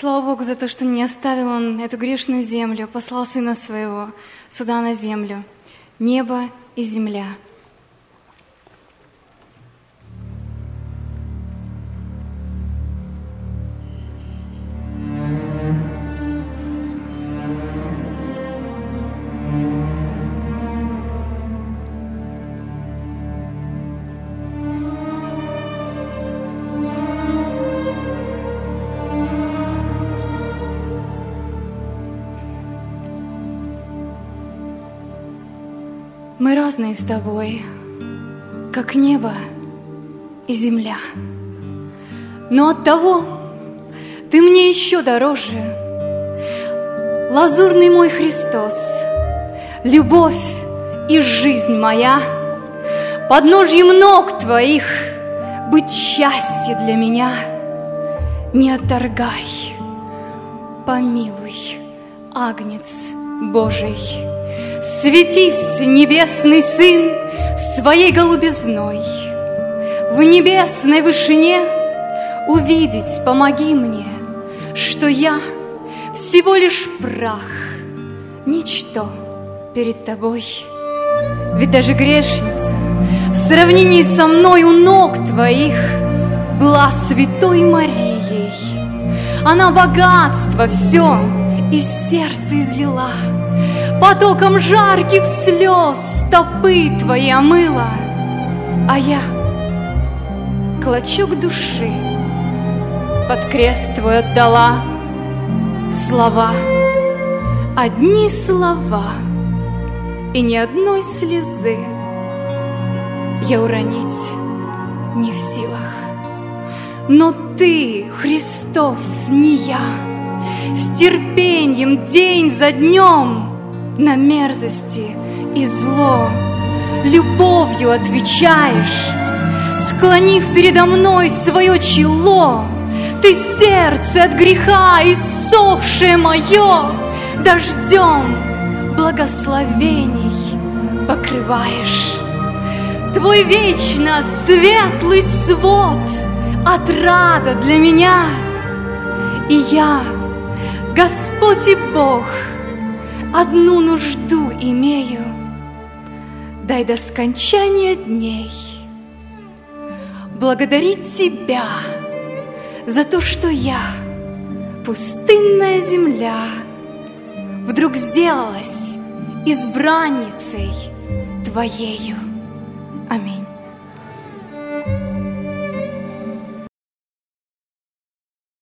Слава Богу за то, что не оставил Он эту грешную землю, послал Сына Своего сюда на землю, небо и земля. Мы разные с тобой, как небо и земля. Но от того ты мне еще дороже. Лазурный мой Христос, любовь и жизнь моя, под ножьем ног твоих быть счастье для меня. Не отторгай, помилуй, Агнец Божий. Светись, небесный сын, своей голубизной. В небесной вышине увидеть помоги мне, Что я всего лишь прах, ничто перед тобой. Ведь даже грешница в сравнении со мной у ног твоих Была святой Марией. Она богатство все из сердца излила — Потоком жарких слез стопы твои омыла, А я клочок души под крест твой отдала. Слова, одни слова и ни одной слезы Я уронить не в силах. Но ты, Христос, не я, С терпением день за днем — на мерзости и зло. Любовью отвечаешь, склонив передо мной свое чело. Ты сердце от греха иссохшее мое дождем благословений покрываешь. Твой вечно светлый свод отрада для меня. И я, Господь и Бог — одну нужду имею, дай до скончания дней благодарить Тебя за то, что я, пустынная земля, вдруг сделалась избранницей Твоею. Аминь.